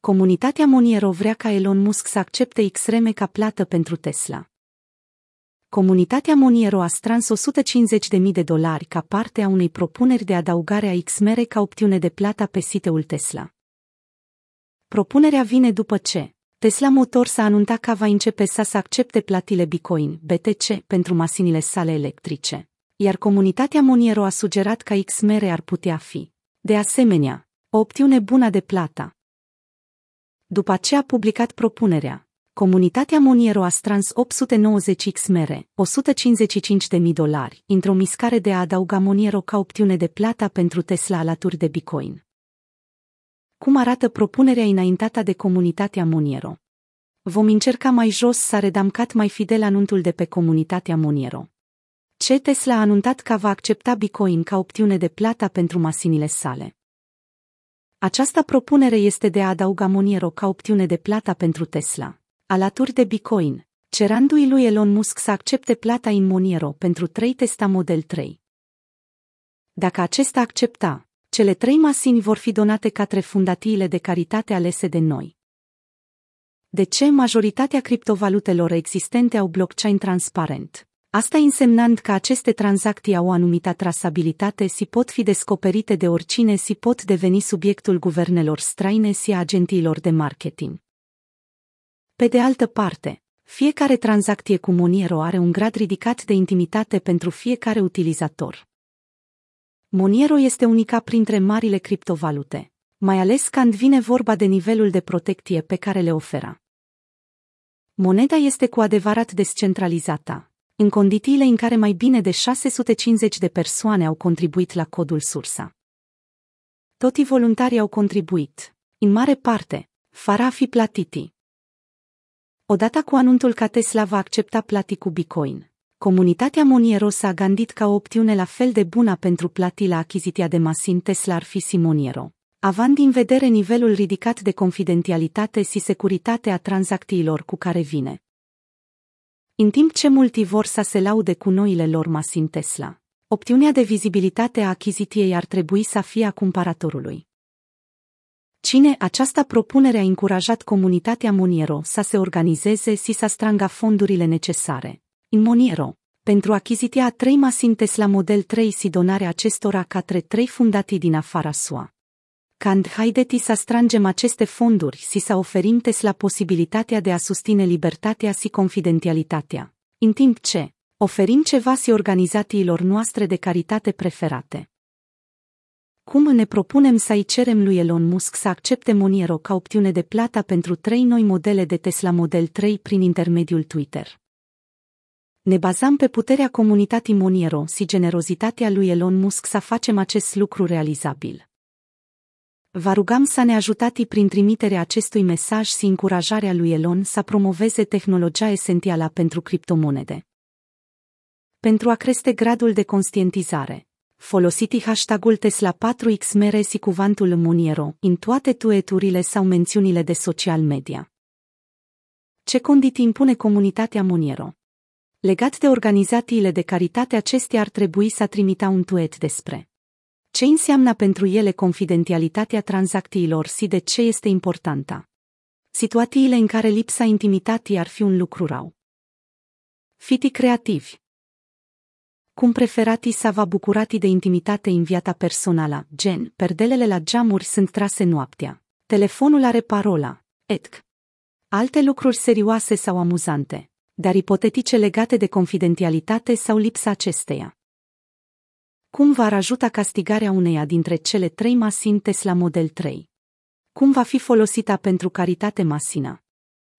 Comunitatea Moniero vrea ca Elon Musk să accepte XRM ca plată pentru Tesla. Comunitatea Moniero a strâns 150.000 de dolari ca parte a unei propuneri de adăugare a XMR ca opțiune de plată pe site-ul Tesla. Propunerea vine după ce Tesla Motors a anunțat că va începe să, să accepte platile Bitcoin, BTC, pentru mașinile sale electrice, iar comunitatea Moniero a sugerat că XMR ar putea fi, de asemenea, o opțiune bună de plată. După ce a publicat propunerea, comunitatea Moniero a strâns 890 XMR, 155.000 dolari, într-o miscare de a adauga Moniero ca opțiune de plată pentru Tesla alături de Bitcoin. Cum arată propunerea înaintată de comunitatea Moniero? Vom încerca mai jos să redamcat mai fidel anunțul de pe comunitatea Moniero. Ce Tesla a anunțat că va accepta Bitcoin ca opțiune de plată pentru mașinile sale. Această propunere este de a adauga Moniero ca opțiune de plată pentru Tesla, alături de Bitcoin, cerându-i lui Elon Musk să accepte plata în Moniero pentru 3 Tesla Model 3. Dacă acesta accepta, cele trei mașini vor fi donate către fundatiile de caritate alese de noi. De ce majoritatea criptovalutelor existente au blockchain transparent? Asta însemnând că aceste tranzacții au o anumită trasabilitate și pot fi descoperite de oricine și pot deveni subiectul guvernelor străine și agentiilor de marketing. Pe de altă parte, fiecare tranzacție cu Monero are un grad ridicat de intimitate pentru fiecare utilizator. Monero este unica printre marile criptovalute, mai ales când vine vorba de nivelul de protecție pe care le oferă. Moneda este cu adevărat descentralizată, în condițiile în care mai bine de 650 de persoane au contribuit la codul sursa. Toți voluntarii au contribuit, în mare parte, fără a fi platiti. Odată cu anunțul că Tesla va accepta plati cu Bitcoin, comunitatea Moniero s-a gândit ca o opțiune la fel de bună pentru plati la achiziția de masin Tesla ar fi Simoniero, având în vedere nivelul ridicat de confidențialitate și securitate a tranzacțiilor cu care vine. În timp ce mulți vor să se laude cu noile lor masin Tesla, opțiunea de vizibilitate a achiziției ar trebui să fie a cumpăratorului. Cine această propunere a încurajat comunitatea Moniero să se organizeze și să strângă fondurile necesare. În Moniero, pentru achiziția a trei masin Tesla Model 3 și donarea acestora către trei fundații din afara SUA. Când haideti să strângem aceste fonduri și să oferim Tesla posibilitatea de a susține libertatea și confidențialitatea, în timp ce oferim ceva și organizațiilor noastre de caritate preferate. Cum ne propunem să-i cerem lui Elon Musk să accepte Moniero ca opțiune de plată pentru trei noi modele de Tesla Model 3 prin intermediul Twitter? Ne bazăm pe puterea comunității Moniero și generozitatea lui Elon Musk să facem acest lucru realizabil. Vă rugăm să ne ajutați prin trimiterea acestui mesaj și încurajarea lui Elon să promoveze tehnologia esențială pentru criptomonede. Pentru a crește gradul de conștientizare, folosiți hashtagul Tesla 4XMR și cuvântul Moniero în toate tueturile sau mențiunile de social media. Ce condiții impune comunitatea Moniero? Legat de organizațiile de caritate acestea ar trebui să trimita un tuet despre ce înseamnă pentru ele confidențialitatea tranzacțiilor și de ce este importantă? Situațiile în care lipsa intimității ar fi un lucru rău. Fiti creativi. Cum preferați să vă bucurați de intimitate în viața personală, gen, perdelele la geamuri sunt trase noaptea, telefonul are parola, etc. Alte lucruri serioase sau amuzante, dar ipotetice legate de confidențialitate sau lipsa acesteia. Cum va ajuta castigarea uneia dintre cele trei masini Tesla Model 3? Cum va fi folosită pentru caritate masina?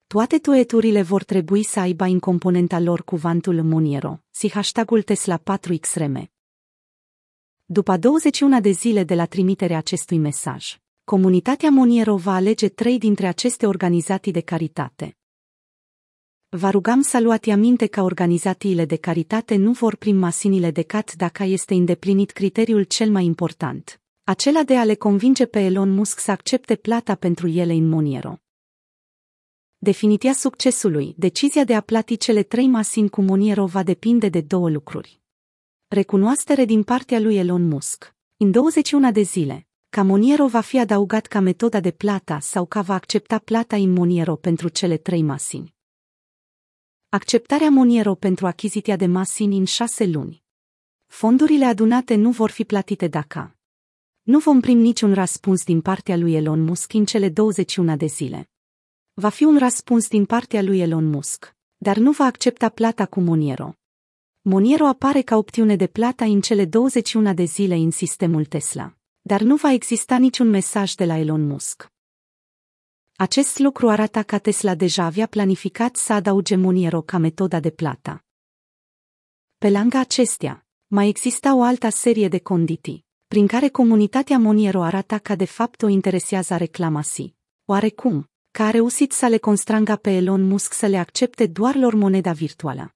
Toate tueturile vor trebui să aibă în componenta lor cuvântul Moniero și hashtagul Tesla 4XRM. După 21 de zile de la trimiterea acestui mesaj, comunitatea Moniero va alege trei dintre aceste organizații de caritate. Vă rugăm să luați aminte că organizațiile de caritate nu vor prin masinile de cat dacă este îndeplinit criteriul cel mai important, acela de a le convinge pe Elon Musk să accepte plata pentru ele în Moniero. Definiția succesului, decizia de a plati cele trei masini cu Moniero va depinde de două lucruri. Recunoaștere din partea lui Elon Musk. În 21 de zile, Ca Moniero va fi adăugat ca metoda de plata sau ca va accepta plata în Moniero pentru cele trei masini. Acceptarea Moniero pentru achiziția de masini în șase luni. Fondurile adunate nu vor fi plătite dacă nu vom primi niciun răspuns din partea lui Elon Musk în cele 21 de zile. Va fi un răspuns din partea lui Elon Musk, dar nu va accepta plata cu Moniero. Moniero apare ca opțiune de plata în cele 21 de zile în sistemul Tesla, dar nu va exista niciun mesaj de la Elon Musk. Acest lucru arată că Tesla deja avea planificat să adauge Moniero ca metoda de plata. Pe lângă acestea, mai exista o altă serie de condiții, prin care comunitatea Moniero arată că de fapt o interesează reclamații. Oarecum, că a reușit să le constrangă pe Elon Musk să le accepte doar lor moneda virtuală.